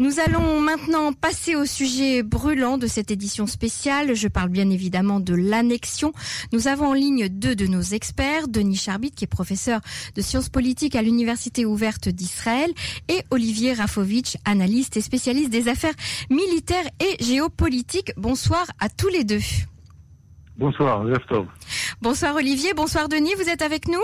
Nous allons maintenant passer au sujet brûlant de cette édition spéciale. Je parle bien évidemment de l'annexion. Nous avons en ligne deux de nos experts, Denis Charbit, qui est professeur de sciences politiques à l'Université ouverte d'Israël, et Olivier Rafovitch, analyste et spécialiste des affaires militaires et géopolitiques. Bonsoir à tous les deux. Bonsoir, Bonsoir Olivier, bonsoir Denis, vous êtes avec nous?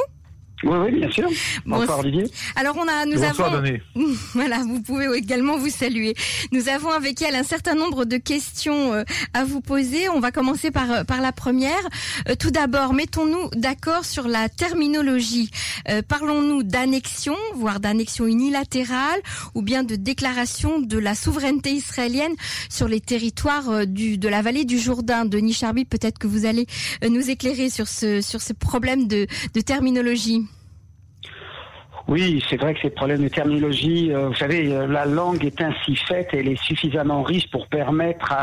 Oui, oui, bien sûr. Bonsoir Olivier. Alors on a, nous Bonsoir, avons, voilà, vous pouvez également vous saluer. Nous avons avec elle un certain nombre de questions euh, à vous poser. On va commencer par euh, par la première. Euh, tout d'abord, mettons-nous d'accord sur la terminologie. Parlons-nous d'annexion, voire d'annexion unilatérale, ou bien de déclaration de la souveraineté israélienne sur les territoires du de la vallée du Jourdain. Denis Charby, peut-être que vous allez nous éclairer sur ce sur ce problème de de terminologie. Oui, c'est vrai que ces problèmes de terminologie, euh, vous savez, euh, la langue est ainsi faite, elle est suffisamment riche pour permettre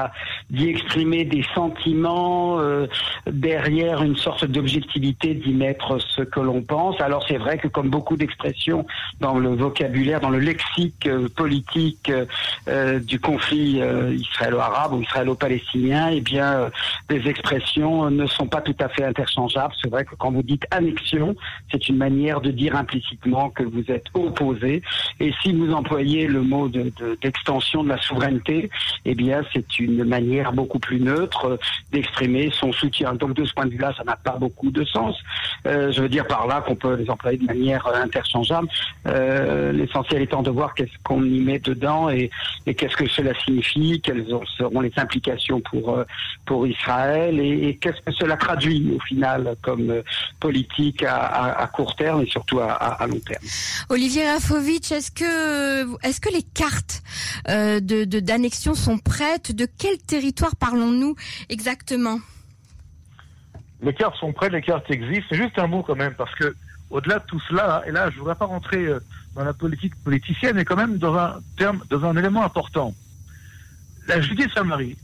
d'y exprimer des sentiments euh, derrière une sorte d'objectivité, d'y mettre ce que l'on pense. Alors c'est vrai que comme beaucoup d'expressions dans le vocabulaire, dans le lexique politique du conflit israélo-arabe ou israélo-palestinien, eh bien, les expressions ne sont pas tout à fait interchangeables. C'est vrai que quand vous dites annexion, c'est une manière de dire implicitement que vous êtes opposé. Et si vous employez le mot d'extension de, de, la souveraineté, eh bien, c'est une manière beaucoup plus neutre d'exprimer son soutien. Donc, de ce point de vue-là, ça n'a pas beaucoup de sens. Euh, je veux dire par là qu'on peut les employer de manière interchangeable. Euh, L'essentiel étant de voir qu'est-ce qu'on y met dedans et, qu'est-ce que cela signifie, quelles seront les implications pour euh, pour Israël et, qu'est-ce que cela traduit au final comme euh, politique à, court terme et surtout à long terme. Olivier Rafovitch, est-ce que, les cartes euh, d'annexion sont prêtes? De quel territoire parlons-nous exactement? Les cartes sont prêtes, les cartes existent. C'est juste un mot quand même, parce que au-delà de tout cela, et là, je ne voudrais pas rentrer euh, dans la politique politicienne, mais quand même dans un élément important. La Judée-Samarie,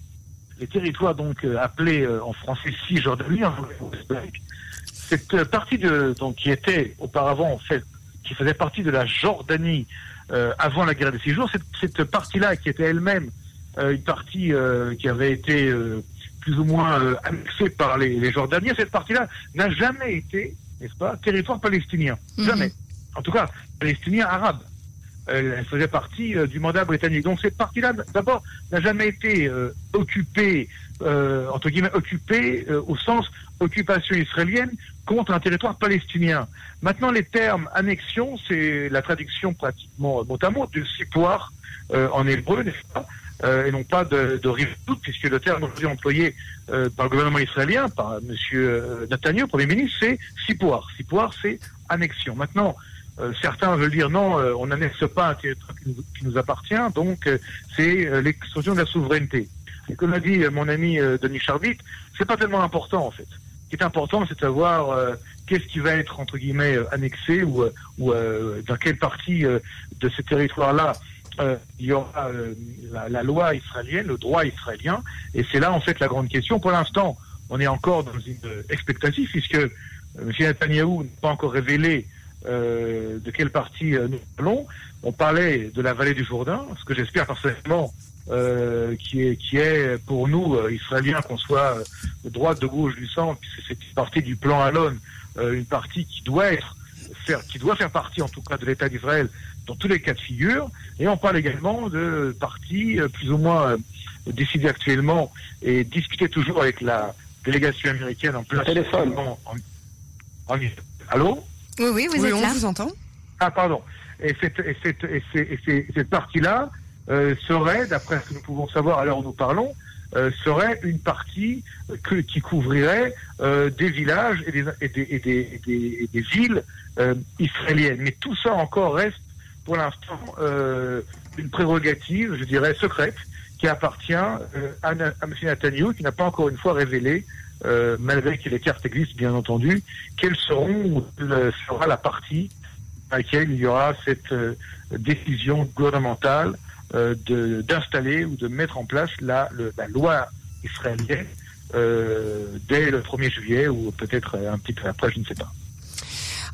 les territoires donc euh, appelés en français Cisjordanie, en cette partie de, qui était auparavant en fait qui faisait partie de la Jordanie euh, avant la guerre des six jours, cette, cette partie-là qui était elle-même euh, une partie euh, qui avait été plus ou moins annexée par les, les Jordaniens, cette partie-là n'a jamais été, n'est-ce pas, territoire palestinien. Mhm. Jamais. En tout cas, palestinien arabe. Elle, faisait partie euh, du mandat britannique. Donc cette partie-là, d'abord, n'a jamais été euh, occupée, euh, entre guillemets, occupée euh, au sens occupation israélienne contre un territoire palestinien. Maintenant, les termes annexion, c'est la traduction pratiquement mot à mot de sipoir euh, en hébreu, n'est-ce pas euh, et non pas de, de rive-toute, puisque le terme aujourd'hui employé par le gouvernement israélien, par M. Netanyahu, Premier ministre, c'est sipoir. Sipoir, c'est annexion. Maintenant, euh, certains veulent dire non, euh, on n'annexe pas un territoire qui nous, appartient, donc euh, c'est euh, l'extension de la souveraineté. Et comme l'a dit euh, mon ami Denis Charbit, c'est pas tellement important en fait. Ce qui est important, c'est de savoir qu'est-ce qui va être entre guillemets annexé ou, ou dans quelle partie de ce territoire-là il y aura la, la loi israélienne, le droit israélien, et c'est là en fait la grande question. Pour l'instant, on est encore dans une expectative puisque M. Netanyahu n'a pas encore révélé euh, de quelle partie euh, nous parlons. On parlait de la vallée du Jourdain, ce que j'espère personnellement euh, qui, est, qui est pour nous, euh, Israéliens, qu'on soit de droite, de gauche, du centre, puisque c'est une partie du plan Alon, euh, une partie qui doit être faire, qui doit faire partie en tout cas de l'État d'Israël dans tous les cas de figure. Et on parle également de parties euh, plus ou moins décidées actuellement et discutées toujours avec la délégation américaine en place. Téléphone. En, en- en- allô? Oui, oui, vous oui, êtes on là. vous entend. Ah, pardon. Et cette, et cette, et ces- et ces- et cette partie-là euh, serait, d'après ce que nous pouvons savoir à l'heure où nous parlons, euh, serait une partie que, qui couvrirait euh, des villages et des, et des, et des, et des, et des villes euh, israéliennes. Mais tout ça encore reste, pour l'instant, euh, une prérogative, je dirais, secrète, qui appartient euh, à, à M. Netanyahu, qui n'a pas encore une fois révélé, euh, malgré que les cartes existent, bien entendu, quelles seront, quelle sera la partie à laquelle il y aura cette euh, décision gouvernementale euh, d'installer ou de mettre en place la, le- la loi israélienne dès le 1er juillet ou peut-être un petit peu après, je ne sais pas.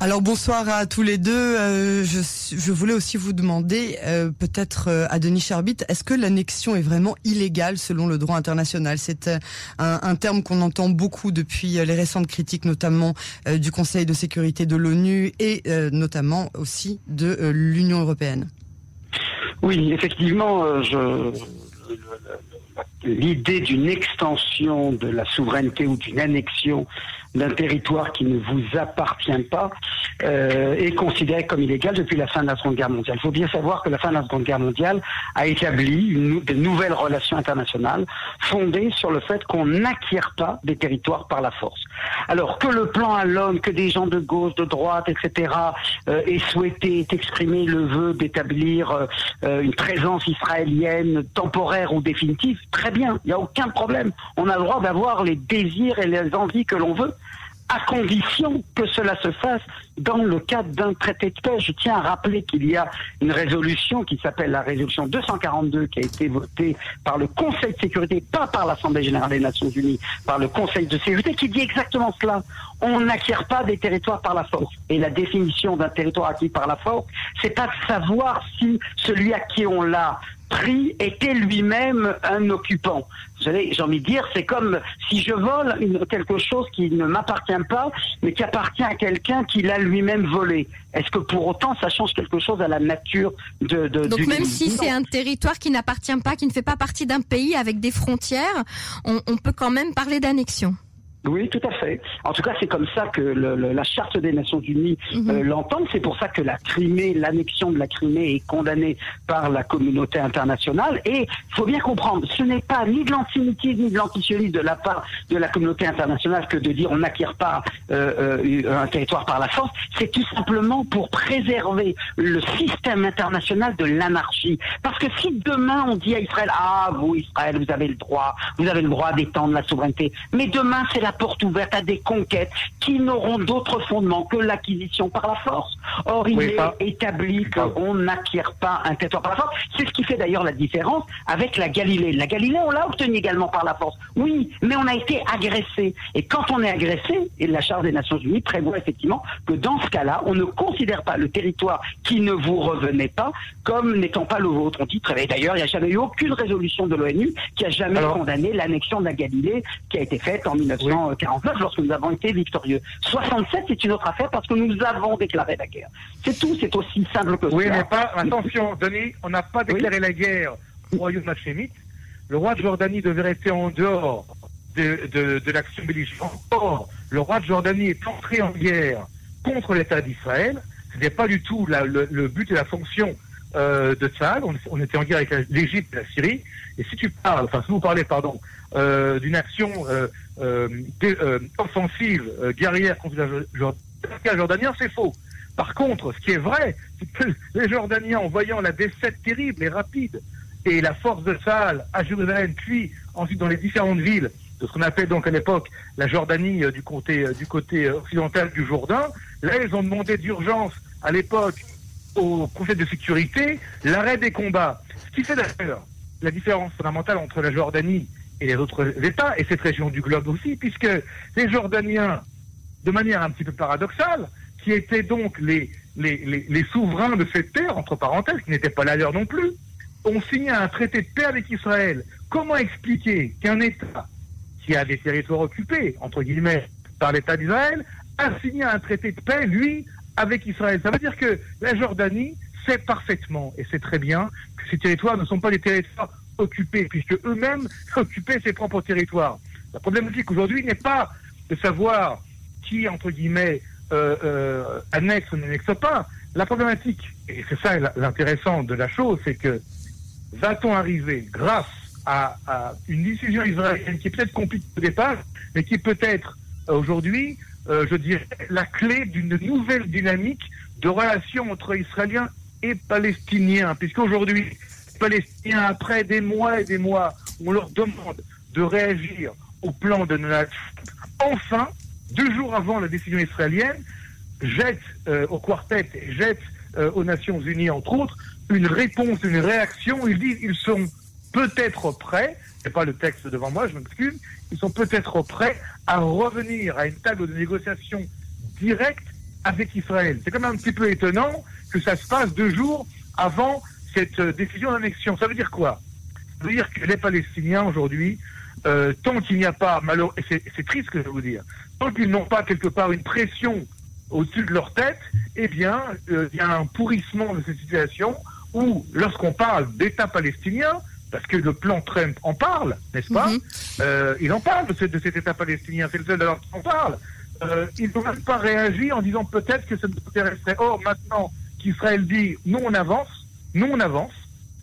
Alors bonsoir à tous les deux. Euh, je, voulais aussi vous demander, euh, peut-être euh, à Denis Charbit, est-ce que l'annexion est vraiment illégale selon le droit international? C'est un, terme qu'on entend beaucoup depuis les récentes critiques, notamment du Conseil de sécurité de l'ONU et notamment aussi de l'Union européenne. Oui, effectivement, l'idée d'une extension de la souveraineté ou d'une annexion d'un territoire qui ne vous appartient pas euh, est considéré comme illégal depuis la fin de la Seconde Guerre mondiale. Il faut bien savoir que la fin de la Seconde Guerre mondiale a établi une, de nouvelles relations internationales fondées sur le fait qu'on n'acquiert pas des territoires par la force. Alors que le plan à l'homme, que des gens de gauche, de droite, etc., euh, aient souhaité, aient exprimé le vœu d'établir euh, euh, une présence israélienne temporaire ou définitive, très bien, il n'y a aucun problème. On a le droit d'avoir les désirs et les envies que l'on veut à condition que cela se fasse dans le cadre d'un traité de paix. Je tiens à rappeler qu'il y a une résolution qui s'appelle la résolution 242 qui a été votée par le Conseil de sécurité, pas par l'Assemblée générale des Nations unies, par le Conseil de sécurité, qui dit exactement cela. On n'acquiert pas des territoires par la force. Et la définition d'un territoire acquis par la force, c'est pas de savoir si celui à qui on l'a pris était lui-même un occupant. Vous savez, j'ai envie de dire, c'est comme si je vole quelque chose qui ne m'appartient pas, mais qui appartient à quelqu'un qui l'a lui-même volé. Est-ce que pour autant ça change quelque chose à la nature de, de Donc même si c'est un territoire qui n'appartient pas, qui ne fait pas partie d'un pays avec des frontières, on peut quand même parler d'annexion. Oui, tout à fait. En tout cas, c'est comme ça que le, la Charte des Nations Unies mhm. euh, l'entend. C'est pour ça que la Crimée, l'annexion de la Crimée est condamnée par la communauté internationale. Et il faut bien comprendre, ce n'est pas ni de l'antisémitisme ni de l'antisionisme de la part de la communauté internationale que de dire on n'acquiert pas euh, euh, un territoire par la force. C'est tout simplement pour préserver le système international de l'anarchie. Parce que si demain on dit à Israël, ah vous Israël, vous avez le droit, vous avez le droit d'étendre la souveraineté, mais demain c'est la porte ouverte à des conquêtes qui n'auront d'autre fondement que l'acquisition par la force. Or, il est établi qu'on n'acquiert pas un territoire par la force. C'est ce qui fait d'ailleurs la différence avec la Galilée. La Galilée, on l'a obtenue également par la force. Oui, mais on a été agressé. Et quand on est agressé, et la Charte des Nations Unies prévoit effectivement que dans ce cas-là, on ne considère pas le territoire qui ne vous revenait pas comme n'étant pas le vôtre. On dit très D'ailleurs, il n'y a jamais eu aucune résolution de l'ONU qui a jamais condamné l'annexion de la Galilée qui a été faite en 1900. 49 lorsque nous avons été victorieux. 67, c'est une autre affaire parce que nous avons déclaré la guerre. C'est tout, c'est aussi simple que ça. Oui, mais pas, attention, Denis, on n'a pas déclaré la guerre au royaume hachémite. Le roi de Jordanie devait rester en dehors de, de, l'action belligérante. Or, le roi de Jordanie est entré en guerre contre l'État d'Israël. Ce n'est pas du tout le, but et la fonction euh, de Tzal. On, était en guerre avec l'Égypte et la Syrie. Et si tu parles, enfin si vous parlez, pardon, euh, d'une action euh, offensive euh, guerrière contre les Jordaniens, c'est faux. Par contre, ce qui est vrai, c'est que les Jordaniens, en voyant la défaite terrible et rapide et la force de Saal à Jérusalem, puis ensuite dans les différentes villes de ce qu'on appelle donc à l'époque la Jordanie du côté, du côté occidental du Jourdain, là, ils ont demandé d'urgence à l'époque au Conseil de sécurité l'arrêt des combats. Ce qui fait d'ailleurs la différence fondamentale entre la Jordanie et les autres États, et cette région du globe aussi, puisque les Jordaniens, de manière un petit peu paradoxale, qui étaient donc les, les, les, souverains de cette terre, entre parenthèses, qui n'étaient pas la leur non plus, ont signé un traité de paix avec Israël. Comment expliquer qu'un État qui a des territoires occupés, entre guillemets, par l'État d'Israël, a signé un traité de paix, lui, avec Israël? Ça veut dire que la Jordanie sait parfaitement, et c'est très bien, que ces territoires ne sont pas des territoires occupés, puisque eux-mêmes occupaient ses propres territoires. La problématique aujourd'hui n'est pas de savoir qui, entre guillemets, euh, euh, annexe ou n'annexe pas. La problématique, et c'est ça l'intéressant de la chose, c'est que va-t-on arriver, grâce à, une décision israélienne qui est peut-être compliquée au départ, mais qui peut être euh, aujourd'hui, je dirais, la clé d'une nouvelle dynamique de relations entre Israéliens et Palestiniens, puisqu'aujourd'hui, Palestiniens, après des mois et des mois, on leur demande de réagir au plan de Donald enfin, deux jours avant la décision israélienne, jette euh, au quartet et jette euh, aux Nations Unies, entre autres, une réponse, une réaction. Ils disent qu'ils sont peut-être prêts, c'est pas le texte devant moi, je m'excuse, ils sont peut-être prêts à revenir à une table de négociation directe avec Israël. C'est quand même un petit peu étonnant que ça se passe deux jours avant cette euh, décision d'annexion. Ça veut dire quoi? Ça veut dire que les Palestiniens aujourd'hui, euh, tant qu'il n'y a pas, malheureusement, c'est triste que je vais vous dire, tant qu'ils n'ont pas quelque part une pression au-dessus de leur tête, eh bien, euh, il y a un pourrissement de cette situation où, lorsqu'on parle d'État palestinien, parce que le plan Trump en parle, n'est-ce pas Mhm. Euh, Il en parle de, ce- de cet État palestinien, c'est le seul alors qui en parle. Ils n'ont même pas réagi en disant peut-être que ça nous intéresserait. Or, maintenant qu'Israël dit nous on avance, nous on avance,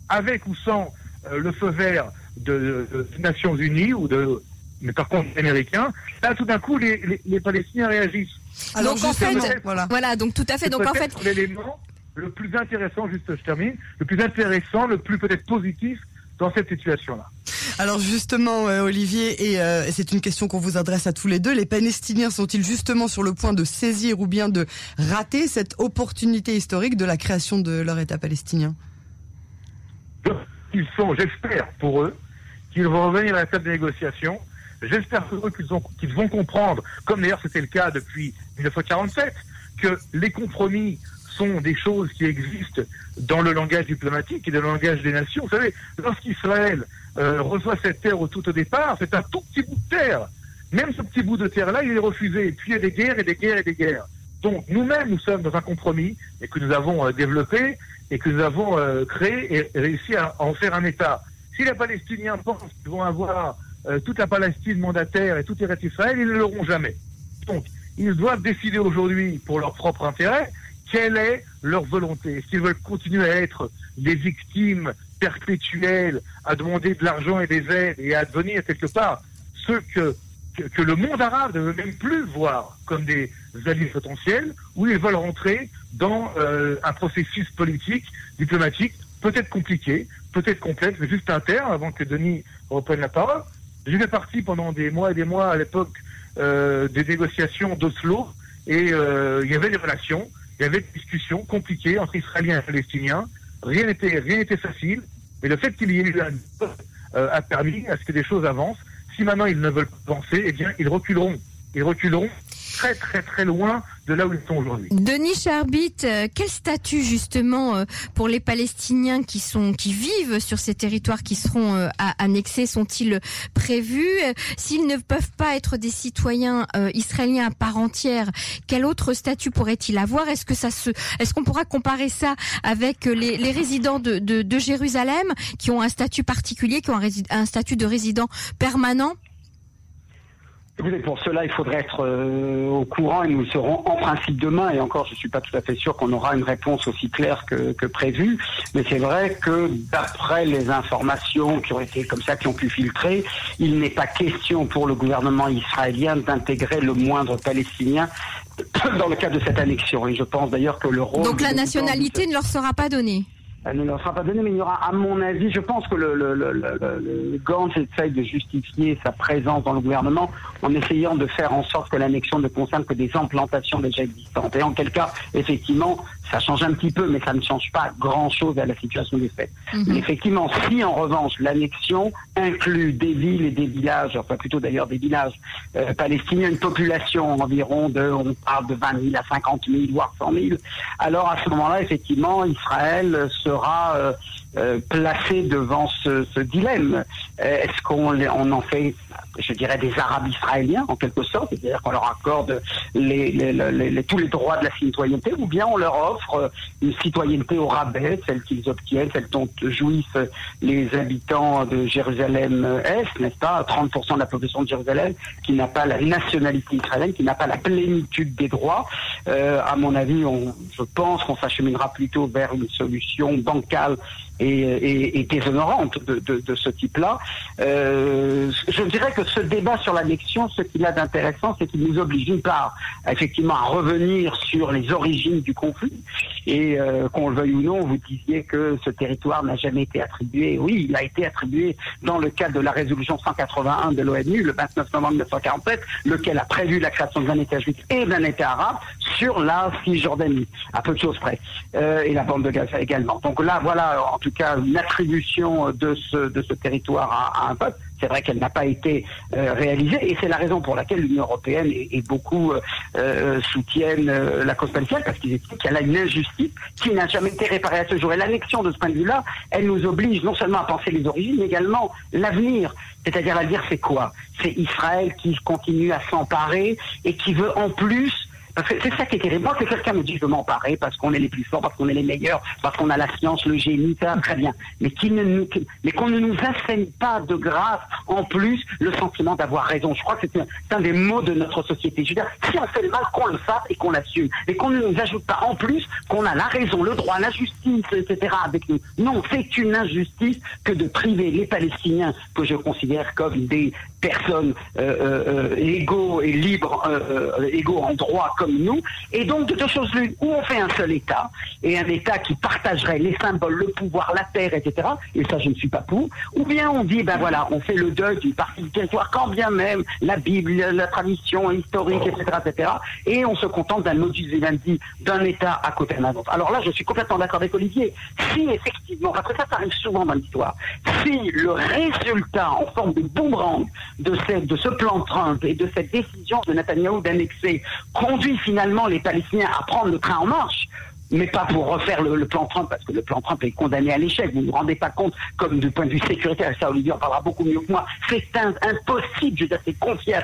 avec ou sans euh, le feu vert de, de- des Nations Unies ou de mais par contre des Américains, là tout d'un coup les, les, les Palestiniens réagissent. Alors Donc, en fait, voilà. Voilà, donc tout à fait. Donc en fait, l'élément le plus intéressant, juste je termine, le plus intéressant, le plus peut-être positif dans cette situation-là. Alors justement, euh, Olivier, et, euh, et c'est une question qu'on vous adresse à tous les deux, les Palestiniens sont-ils justement sur le point de saisir ou bien de rater cette opportunité historique de la création de leur État palestinien? Ils sont, j'espère pour eux, qu'ils vont revenir à la table de négociation. J'espère pour eux qu'ils vont comprendre, comme d'ailleurs c'était le cas depuis 1947, que les compromis sont des choses qui existent dans le langage diplomatique et dans le langage des nations. Vous savez, lorsqu'Israël euh, reçoit cette terre au tout départ, c'est un tout petit bout de terre. Même ce petit bout de terre-là, il est refusé. Et puis il y a des guerres et des guerres et des guerres. Donc nous-mêmes, nous sommes dans un compromis et que nous avons euh, développé et que nous avons euh, créé et réussi à, en faire un État. Si les Palestiniens pensent qu'ils vont avoir toute la Palestine mandataire et tout Israël, ils ne l'auront jamais. Donc, ils doivent décider aujourd'hui, pour leur propre intérêt, quelle est leur volonté? Qu'ils veulent continuer à être des victimes perpétuelles, à demander de l'argent et des aides et à devenir quelque part? Ceux que, que, que le monde arabe ne veut même plus voir comme des alliés potentiels, ou ils veulent rentrer dans euh, un processus politique, diplomatique, peut-être compliqué, peut-être complexe, mais juste un terme avant que Denis reprenne la parole. J'ai fait partie pendant des mois et des mois à l'époque euh, des négociations d'Oslo et euh, il y avait des relations, il y avait des discussions compliquées entre Israéliens et Palestiniens. Rien n'était rien n'était facile, mais le fait qu'il y ait eu un euh, a permis à ce que des choses avancent. Si maintenant ils ne veulent pas avancer, eh bien ils reculeront. Ils reculeront très très très loin de là où ils sont aujourd'hui. Denis Charbit, euh, quel statut justement euh, pour les Palestiniens qui sont qui vivent sur ces territoires qui seront euh, annexés sont-ils prévus? S'ils ne peuvent pas être des citoyens israéliens à part entière, quel autre statut pourraient-ils avoir? Est-ce que ça est-ce qu'on pourra comparer ça avec les, résidents de, de, Jérusalem qui ont un statut particulier, qui ont un statut de résident permanent? Écoutez, pour cela, il faudrait être euh, au courant et nous le serons en principe demain. Et encore, je suis pas tout à fait sûr qu'on aura une réponse aussi claire que, que prévu. Mais c'est vrai que d'après les informations qui ont été comme ça, qui ont pu filtrer, il n'est pas question pour le gouvernement israélien d'intégrer le moindre Palestinien dans le cadre de cette annexion. Et je pense d'ailleurs que le rôle... Donc la nationalité ne leur sera pas donnée. Elle ne leur sera pas donnée, mais il y aura, à mon avis, je pense que le, le, le, le, le- le Gantz essaye de justifier sa présence dans le gouvernement en essayant de faire en sorte que l'annexion ne concerne que des implantations déjà existantes. Et en quel cas, effectivement, ça change un petit peu, mais ça ne change pas grand-chose à la situation des faits. Mhm. Mais effectivement, si en revanche l'annexion inclut des villes et des villages, enfin plutôt d'ailleurs des villages euh, palestiniens, une population environ de, on parle de 20 000 à 50 000, voire 100 000, alors à ce moment-là, effectivement, Israël sera euh, euh, placé devant ce, ce dilemme. Euh, Est-ce qu'on on en fait, je dirais, des Arabes israéliens en quelque sorte, c'est-à-dire qu'on leur accorde tous les droits de la citoyenneté, ou bien on leur offre euh, une citoyenneté au rabais, celle qu'ils obtiennent, celle dont jouissent les habitants de Jérusalem-Est, n'est-ce pas? 30% de la population de Jérusalem qui n'a pas la nationalité israélienne, qui n'a pas la plénitude des droits. Euh, à mon avis, on, je pense qu'on s'acheminera plutôt vers une solution bancale et, déshonorante de ce type-là. Euh, je dirais que ce débat sur l'annexion, ce qu'il a d'intéressant, c'est qu'il nous oblige d'une part, effectivement, à revenir sur les origines du conflit. Et euh, qu'on le veuille ou non, vous disiez que ce territoire n'a jamais été attribué. Oui, il a été attribué dans le cadre de la résolution 181 de l'ONU, le 29 novembre 1947, lequel a prévu la création d'un État juif et d'un État arabe sur la Cisjordanie, à peu de choses près, euh, et la bande de Gaza également. Donc là, voilà, en tout cas, une attribution de ce, territoire à, un peuple. C'est vrai qu'elle n'a pas été euh, réalisée et c'est la raison pour laquelle l'Union européenne et, beaucoup euh, soutiennent la cause palestinienne parce qu'ils estiment qu'elle a une injustice qui n'a jamais été réparée à ce jour. Et l'annexion de ce point de vue-là, elle nous oblige non seulement à penser les origines, mais également l'avenir. C'est-à-dire à dire c'est quoi? C'est Israël qui continue à s'emparer et qui veut en plus parce que c'est ça qui est terrible. Moi, que quelqu'un me dit je veux m'emparer parce qu'on est les plus forts, parce qu'on est les meilleurs, parce qu'on a la science, le génie, ça, très bien. Mais qu'il ne nous, mais qu'on ne nous enseigne pas de grâce en plus le sentiment d'avoir raison. Je crois que c'est un, des mots de notre société. Je veux dire, si on fait le mal, qu'on le fasse et qu'on l'assume. Et qu'on ne nous ajoute pas en plus qu'on a la raison, le droit, la justice, etc. avec nous. Non, c'est une injustice que de priver les Palestiniens, que je considère comme des personnes euh, euh, égaux et libres, euh, euh, égaux en droit comme nous. Et donc, de deux choses l'une, où on fait un seul État, et un État qui partagerait les symboles, le pouvoir, la terre, etc., et ça, je ne suis pas pour, ou bien on dit, ben voilà, on fait le deuil d'une partie du territoire, quand bien même la Bible, la tradition historique, etc., etc., et on se contente d'un modus vivendi d'un État à côté d'un autre. Alors là, je suis complètement d'accord avec Olivier. Si, effectivement, après ça, ça arrive souvent dans l'histoire, si le résultat en forme de boomerang de, ce plan Trump et de cette décision de Netanyahou d'annexer conduit finalement les Palestiniens à prendre le train en marche, mais pas pour refaire le, plan Trump, parce que le plan Trump est condamné à l'échec. Vous ne vous rendez pas compte, comme du point de vue sécuritaire, ça Olivier en parlera beaucoup mieux que moi, c'est impossible, je veux dire, c'est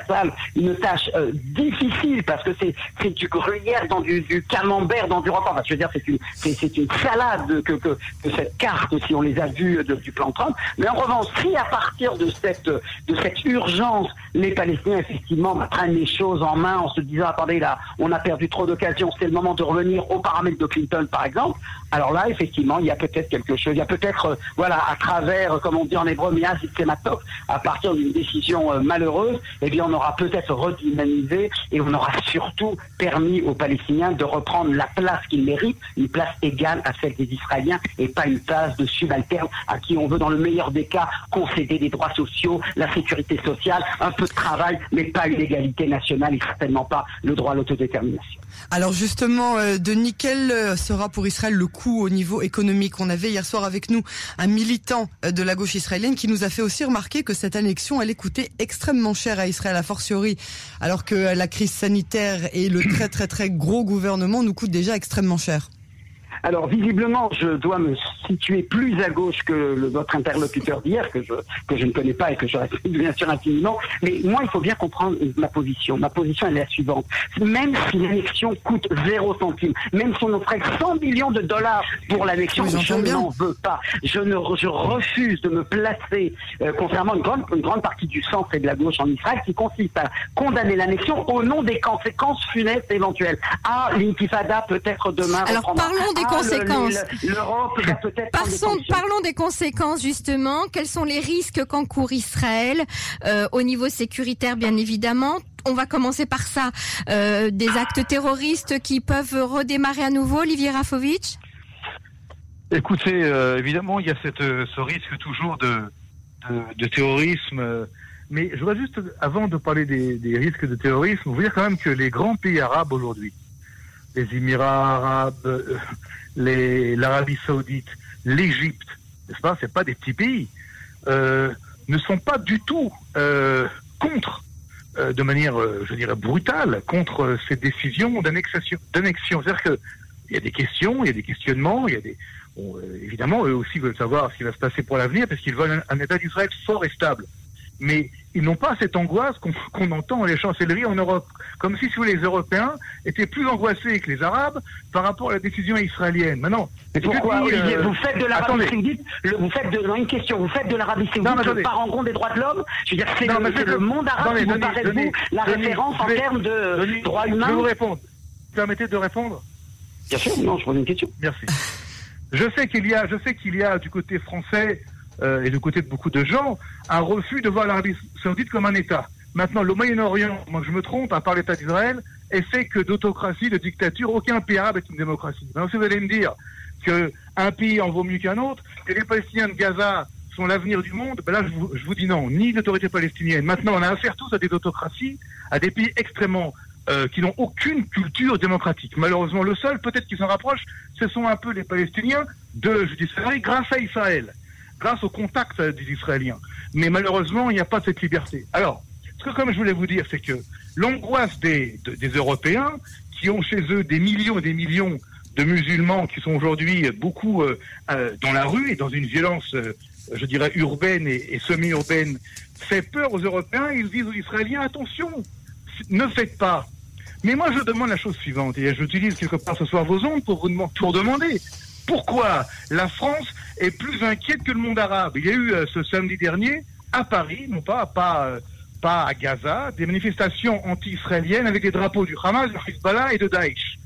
ça une tâche euh, difficile, parce que c'est, du gruyère dans du, camembert, dans du repas. Enfin, je veux dire, c'est une, une salade que, que, cette carte, si on les a vues du plan Trump. Mais en revanche, si à partir de cette, de cette urgence, les Palestiniens, effectivement, prennent les choses en main en se disant, attendez, là, on a perdu trop d'occasions, c'est le moment de revenir aux paramètres de Par exemple, alors là, effectivement, il y a peut-être quelque chose. Il y a peut-être, euh, voilà, à travers, euh, comme on dit en hébreu, mias à partir d'une décision euh, malheureuse, eh bien, on aura peut-être redynamisé et on aura surtout permis aux Palestiniens de reprendre la place qu'ils méritent, une place égale à celle des Israéliens et pas une place de subalterne à qui on veut, dans le meilleur des cas, concéder des droits sociaux, la sécurité sociale, un peu de travail, mais pas une égalité nationale et certainement pas le droit à l'autodétermination. Alors justement, euh, Denis, sera pour Israël le coût au niveau économique On avait hier soir avec nous un militant euh, de la gauche israélienne qui nous a fait aussi remarquer que cette annexion allait coûter extrêmement cher à Israël, a fortiori, alors que la crise sanitaire et le très très très gros gouvernement nous coûtent déjà extrêmement cher. Alors visiblement, je dois me situer plus à gauche que le, votre interlocuteur d'hier, que je que je ne connais pas et que je respecte bien sûr infiniment. Mais moi, il faut bien comprendre ma position. Ma position, elle est la suivante. Même si l'annexion coûte zéro centime, même si on offrait 100 millions de dollars pour l'annexion, Oui, je n'en veux pas. Je ne je refuse de me placer, euh, contrairement à une grande, une grande partie du centre et de la gauche en Israël, qui consiste à condamner l'annexion au nom des conséquences funestes éventuelles. Ah, l'intifada peut-être demain. Alors, reprendra. parlons des le- conséquences. L'Europe va peut-être. parlons des conséquences justement. Quels sont les risques qu'encourt Israël euh, au niveau sécuritaire, bien évidemment? On va commencer par ça. Euh, des actes terroristes qui peuvent redémarrer à nouveau, Olivier Rafovitch? Écoutez, euh, évidemment, il y a cette, ce risque toujours de, de, de terrorisme. mais je voudrais juste, avant de parler des, des risques de terrorisme, vous dire quand même que les grands pays arabes aujourd'hui, les Émirats arabes, euh, l'Arabie saoudite, l'Égypte, n'est-ce pas? C'est pas des petits pays. euh, ne sont pas du tout euh, contre, de manière, je dirais, brutale, contre ces décisions d'annexation. d'annexion. C'est-à-dire que il y a des questions, il y a des questionnements, il y a des évidemment, eux aussi veulent savoir ce qui va se passer pour l'avenir parce qu'ils veulent un, un État d'Israël fort et stable. Mais ils n'ont pas cette angoisse qu'on entend dans les chancelleries en Europe. Comme si, si les Européens étaient plus angoissés que les Arabes par rapport à la décision israélienne. Maintenant, pourquoi, je dis, Olivier, euh, vous faites de l'Arabie. Saoudite, le- vous faites de, non, une question, vous faites de l'Arabie Saoudite le parangon des droits de l'homme? Je veux dire, c'est le, le monde arabe qui vous paraît, vous, la référence en termes de droits Je vais vous humains répondre. Permettez de répondre? Bien sûr, non, je pose une question. Merci. Je sais qu'il y a, je sais qu'il y a du côté français euh, et du côté de beaucoup de gens un refus de voir l'Arabie Saoudite comme un État. Maintenant, le Moyen-Orient, moi je me trompe, à part l'État d'Israël, est fait que d'autocratie, de dictature. Aucun pays arabe est une démocratie. Si vous allez me dire que un pays en vaut mieux qu'un autre, que les Palestiniens de Gaza sont l'avenir du monde, ben là je vous, dis non, ni l'autorité palestinienne. Maintenant, on a affaire tous à des autocraties, à des pays extrêmement euh, qui n'ont aucune culture démocratique. Malheureusement, le seul, peut-être qui s'en rapproche, ce sont un peu les Palestiniens de judiciaire grâce à Israël, grâce au contact des Israéliens. Mais malheureusement, il n'y a pas cette liberté. Alors, ce que comme je voulais vous dire, c'est que l'angoisse des, des Européens, qui ont chez eux des millions et des millions de musulmans qui sont aujourd'hui beaucoup euh, euh, dans la rue et dans une violence, euh, je dirais, urbaine et, semi-urbaine, fait peur aux Européens. Ils disent aux Israéliens, attention, ne faites pas. Mais moi, je demande la chose suivante, et j'utilise quelque part ce soir vos ondes pour vous demander pourquoi la France est plus inquiète que le monde arabe. Il y a eu ce samedi dernier à Paris, non pas, pas, pas à Gaza, des manifestations anti-israéliennes avec des drapeaux du Hamas, de Hezbollah et de Daesh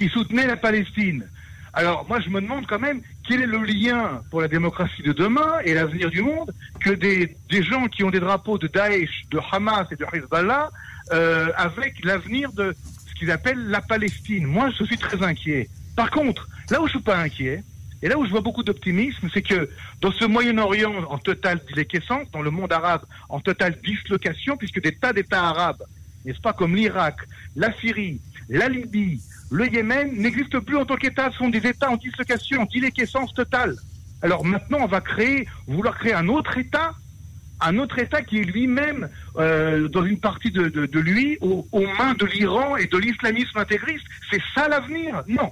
qui soutenaient la Palestine. Alors moi je me demande quand même quel est le lien pour la démocratie de demain et l'avenir du monde que des, des gens qui ont des drapeaux de Daesh, de Hamas et de Hezbollah euh, avec l'avenir de ce qu'ils appellent la Palestine. Moi je suis très inquiet. Par contre, là où je suis pas inquiet, et là où je vois beaucoup d'optimisme, c'est que dans ce Moyen-Orient en totale déliquescence, dans le monde arabe en totale dislocation, puisque des tas d'États arabes, n'est-ce pas, comme l'Irak, la Syrie, la Libye, le Yémen n'existe plus en tant qu'État, ce sont des États en dislocation, en déliquescence totale. Alors maintenant, on va créer, vouloir créer un autre État, un autre État qui est lui-même, euh, dans une partie de, lui, aux mains de l'Iran et de l'islamisme intégriste. C'est ça l'avenir? Non.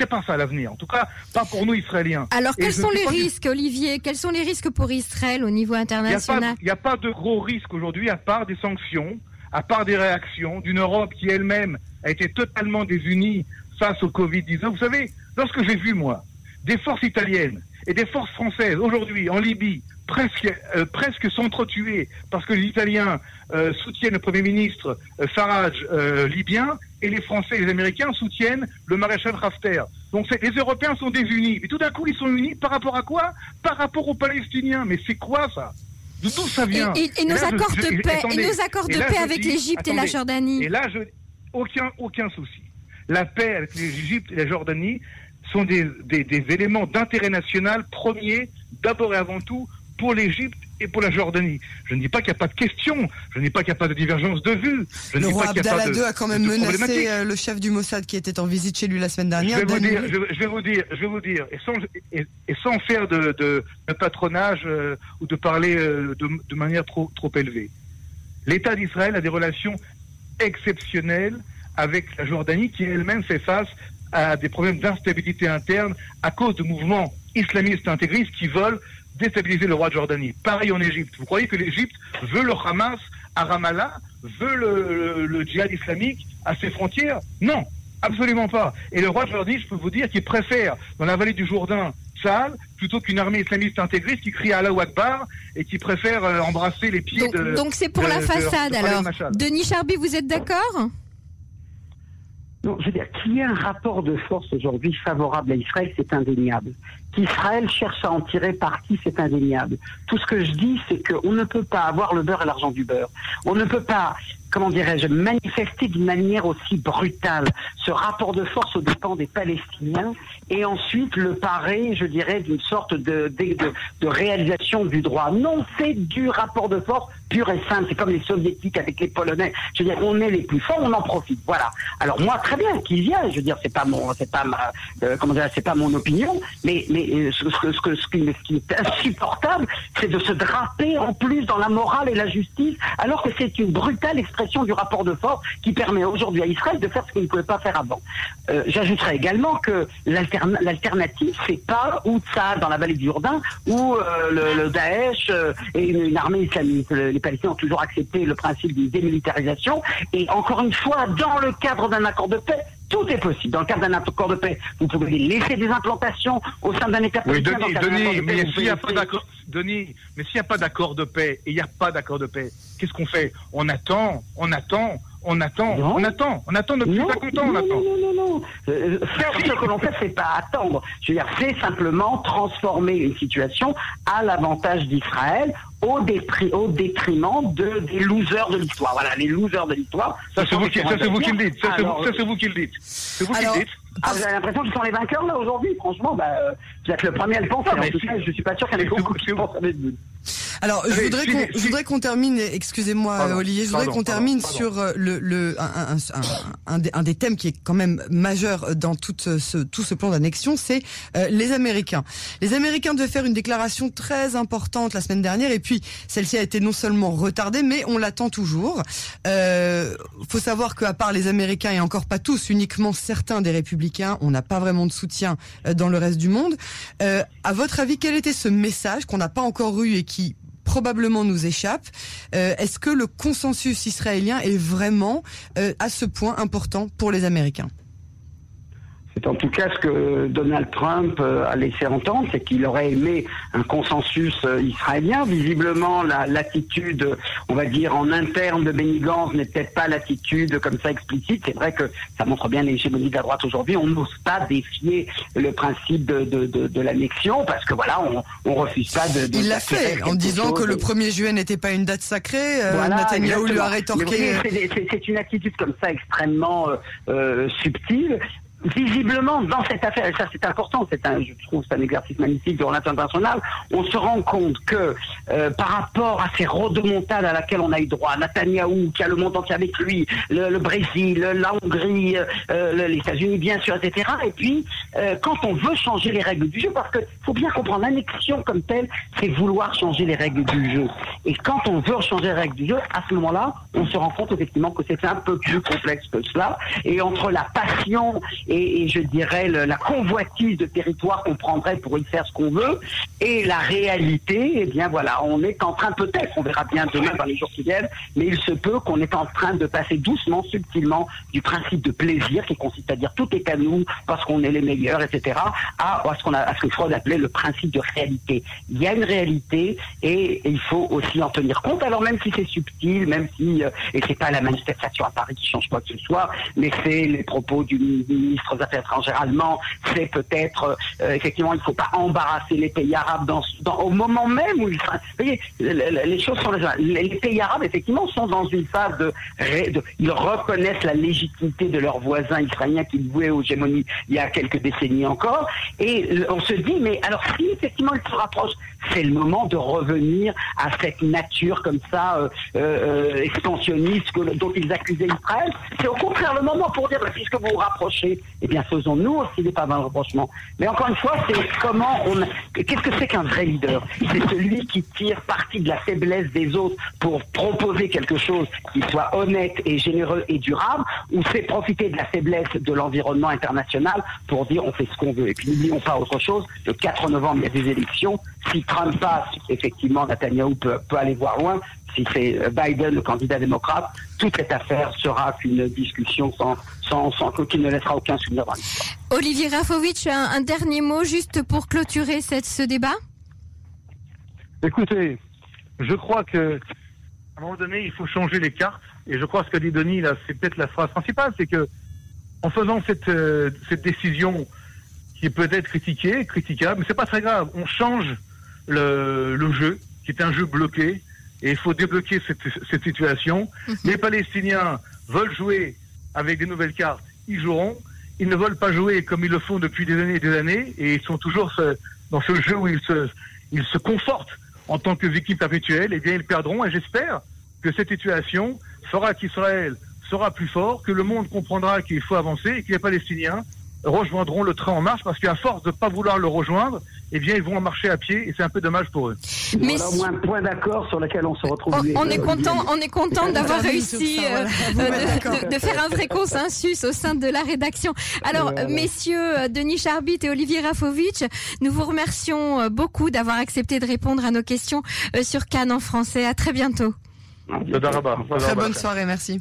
C'est pas ça l'avenir. En tout cas, pas pour nous Israéliens. Alors, Et quels sont les du- risques, Olivier? Quels sont les risques pour Israël au niveau Il n'y a, international? a pas de gros risques aujourd'hui, à part des sanctions, à part des réactions d'une Europe qui elle-même a été totalement désunie face au Covid-19. Vous savez, lorsque j'ai vu, moi, des forces italiennes et des forces françaises aujourd'hui en Libye presque, euh, presque s'entretuer parce que les Italiens euh, soutiennent le Premier ministre euh, Farage euh, libyen et les Français et les Américains soutiennent le maréchal Haftar. Donc les Européens sont désunis. Mais tout d'un coup, ils sont unis par rapport à quoi? Par rapport aux Palestiniens. Mais c'est quoi ça? D'où ça et, vient et- et nos là, accords je- de paix, attendez. et nos accords de là, paix avec l'Égypte et la. Jordanie. Et là, je, aucun, aucun souci. La paix avec l'Égypte et la Jordanie sont des, des, des éléments d'intérêt national premier, d'abord et avant tout, pour l'Égypte et pour la Jordanie. Je ne dis pas qu'il n'y a pas de question, je ne dis pas qu'il n'y a pas de divergence de vue. Je ne Le dis roi pas Abdallah II a quand même menacé euh, le chef du Mossad qui était en visite chez lui la semaine Je dernière. vais, vous dire, d'annuler- je, je vais vous dire, je vais vous dire, et sans, et, et sans faire de, de, de patronage euh, ou de parler euh, de, de manière trop, trop élevée. L'État d'Israël a des relations exceptionnelles avec la Jordanie qui elle-même fait face à des problèmes d'instabilité interne à cause de mouvements islamistes intégristes qui veulent déstabiliser le roi de Jordanie. Pareil en Égypte. Vous croyez que l'Égypte veut le Hamas à Ramallah, veut le, le- le djihad islamique à ses frontières? Non, absolument pas. Et le roi de Jordanie, je peux vous dire qu'il préfère, dans la vallée du Jourdain, Saal, plutôt qu'une armée islamiste intégriste qui crie Allahu Akbar et qui préfère euh, embrasser les pieds Donc, de... donc c'est pour de- la de- façade de alors. Denis Charby, vous êtes d'accord? Non, je veux dire, qu'il y ait un rapport de force aujourd'hui favorable à Israël, c'est indéniable. Qu'Israël cherche à en tirer parti, c'est indéniable. Tout ce que je dis, c'est qu'on ne peut pas avoir le beurre et l'argent du beurre. On ne peut pas, comment dirais-je, manifester d'une manière aussi brutale ce rapport de force aux dépens des Palestiniens et ensuite le parer, je dirais, d'une sorte de, réalisation du droit. Non, c'est du rapport de force pur et simple. C'est comme les soviétiques avec les polonais. Je veux dire, on est les plus forts, on en profite. Voilà. Alors moi, très bien, qu'il ait. Je veux dire, c'est pas mon, c'est pas euh, comment dire, c'est pas mon opinion. Mais euh, ce, ce, qui, est insupportable, c'est de se draper en plus dans la morale et la justice, alors que c'est une brutale expression du rapport de force qui permet aujourd'hui à Israël de faire ce qu'il ne pouvait pas faire avant. Euh, J'ajouterais également que l'alterna- l'alternative, c'est pas Outsad dans la vallée du Jourdain, où euh, le, Daesh euh, et une, armée islamiste. Le- Les Palestiniens ont toujours accepté le principe d'une démilitarisation. Et encore une fois, dans le cadre d'un accord de paix, tout est possible. Dans le cadre d'un accord de paix, vous pouvez laisser des implantations au sein d'un État Oui, Denis, Denis, accord de paix, mais s'il n'y a pas d'accord, Denis, mais s'il n'y a pas d'accord de paix et il n'y a pas d'accord de paix, qu'est-ce qu'on fait? On attend, on attend, on attend, Non. on attend, on attend depuis non, 50 ans, on non, attend. non, non, non, non. Euh, faire ce que l'on fait, c'est pas attendre. Je veux dire, c'est simplement transformer une situation à l'avantage d'Israël au, dépri- au détriment de, des losers de l'histoire. Voilà, les losers de l'histoire. Ça, ce c'est vous, qui, ça, vous qui le dites. Ça, c'est vous, qui le dites. C'est vous qui le dites. ah, vous avez l'impression qu'ils sont les vainqueurs là aujourd'hui? Franchement, bah, euh, vous êtes le premier à le penser. En tout cas, je suis pas sûr qu'il y en ait beaucoup qui pensent vous. Alors, je voudrais qu'on, je voudrais qu'on termine. Excusez-moi, Olivier. Je voudrais qu'on termine sur euh, le, le un, un, un, des, thèmes qui est quand même majeur dans tout ce, tout ce plan d'annexion, c'est euh, les Américains. Les Américains devaient faire une déclaration très importante la semaine dernière, et puis celle-ci a été non seulement retardée, mais on l'attend toujours. Euh, faut savoir qu'à part les Américains et encore pas tous, uniquement certains des Républicains, on n'a pas vraiment de soutien euh, dans le reste du monde. Euh, à votre avis, quel était ce message qu'on n'a pas encore eu et qui probablement nous échappe. Euh, Est-ce que le consensus israélien est vraiment euh, à ce point important pour les Américains? C'est en tout cas ce que Donald Trump euh, a laissé entendre, c'est qu'il aurait aimé un consensus euh, israélien. Visiblement, l'attitude, on va dire, en interne de Benny Gantz n'est peut-être pas l'attitude comme ça explicite. C'est vrai que ça montre bien l'hégémonie de la droite aujourd'hui. On n'ose pas défier le principe de, de, de, de l'annexion parce que voilà, on, on refuse pas de. Il l'a fait en disant que le 1er juillet n'était pas une date sacrée. Euh, voilà, Netanyahu lui a rétorqué. C'est une attitude comme ça extrêmement euh, subtile visiblement, dans cette affaire, et ça c'est important, c'est un, je trouve, c'est un exercice magnifique de relation internationale, on se rend compte que euh, par rapport à ces rodomontades à laquelle on a eu droit, Netanyahou, qui a le monde entier avec lui, le, Brésil, la Hongrie, euh, les États-Unis bien sûr, etc. Et puis, euh, quand on veut changer les règles du jeu, parce que faut bien comprendre, l'annexion comme telle, c'est vouloir changer les règles du jeu. Et quand on veut changer les règles du jeu, à ce moment-là, on se rend compte effectivement que c'est un peu plus complexe que cela. Et entre la passion et, je dirais la convoitise de territoire qu'on prendrait pour y faire ce qu'on veut, et la réalité, eh bien voilà, on est en train peut-être, on verra bien demain dans les jours qui viennent, mais il se peut qu'on est en train de passer doucement, subtilement, du principe de plaisir qui consiste à dire tout est à nous parce qu'on est les meilleurs, etc., à, ce qu'on a, à ce que Freud appelait le principe de réalité. Il y a une réalité et, il faut aussi en tenir compte. Alors même si c'est subtil, même si euh, et c'est pas la manifestation à Paris qui change quoi que ce soit, mais c'est les propos du ministre des Affaires étrangères allemand, c'est peut-être euh, effectivement il ne faut pas embarrasser les pays arabes dans, dans, au moment même où ils vous voyez, les choses sont les, les pays arabes effectivement sont dans une phase de, de, ils reconnaissent la légitimité de leurs voisins israéliens qui vouaient aux hégémonies il y a quelques décennies encore et on se dit mais alors si effectivement ils se rapprochent c'est le moment de revenir à cette nature comme ça euh, euh, expansionniste dont ils accusaient Israël. C'est au contraire le moment pour dire, bah, puisque vous vous rapprochez, eh bien faisons-nous aussi des pas dans le rapprochement. Mais encore une fois, c'est comment on... Qu'est-ce que c'est qu'un vrai leader? C'est celui qui tire parti de la faiblesse des autres pour proposer quelque chose qui soit honnête et généreux et durable, ou c'est profiter de la faiblesse de l'environnement international pour dire on fait ce qu'on veut. Et puis n'oublions pas autre chose, le 4 novembre, il y a des élections. Si Trump passe, effectivement, Netanyahu peut, peut aller voir loin. Si c'est Biden, le candidat démocrate, toute cette affaire sera qu'une discussion sans, sans, sans qui ne laissera aucun souvenir dans l'histoire. Olivier Rafovitch, un, un, dernier mot juste pour clôturer cette, ce débat? Écoutez, je crois que à un moment donné, il faut changer les cartes. Et je crois que ce que dit Denis, là, c'est peut-être la phrase principale, c'est que en faisant cette, euh, cette décision qui peut être critiquée, critiquable, mais c'est pas très grave. On change le, le jeu, qui est un jeu bloqué, et il faut débloquer cette, cette situation. -hmm. Les Palestiniens veulent jouer avec des nouvelles cartes, ils joueront. Ils ne veulent pas jouer comme ils le font depuis des années et des années, et ils sont toujours dans ce jeu où ils se, ils se confortent en tant que victimes perpétuelles. Eh bien, ils perdront, et j'espère que cette situation fera qu'Israël sera plus fort, que le monde comprendra qu'il faut avancer et que les Palestiniens rejoindront le train en marche parce qu'à force de ne pas vouloir le rejoindre, eh bien, ils vont en marcher à pied et c'est un peu dommage pour eux. Mais voilà un point d'accord sur lequel on se retrouve. On, on est content, on est content d'avoir réussi ça, voilà. euh, de, de, faire un vrai consensus au sein de la rédaction. Alors, voilà. messieurs Denis Charbit et Olivier Rafovitch, nous vous remercions beaucoup d'avoir accepté de répondre à nos questions sur Cannes en français. À très bientôt. Très bonne soirée, merci.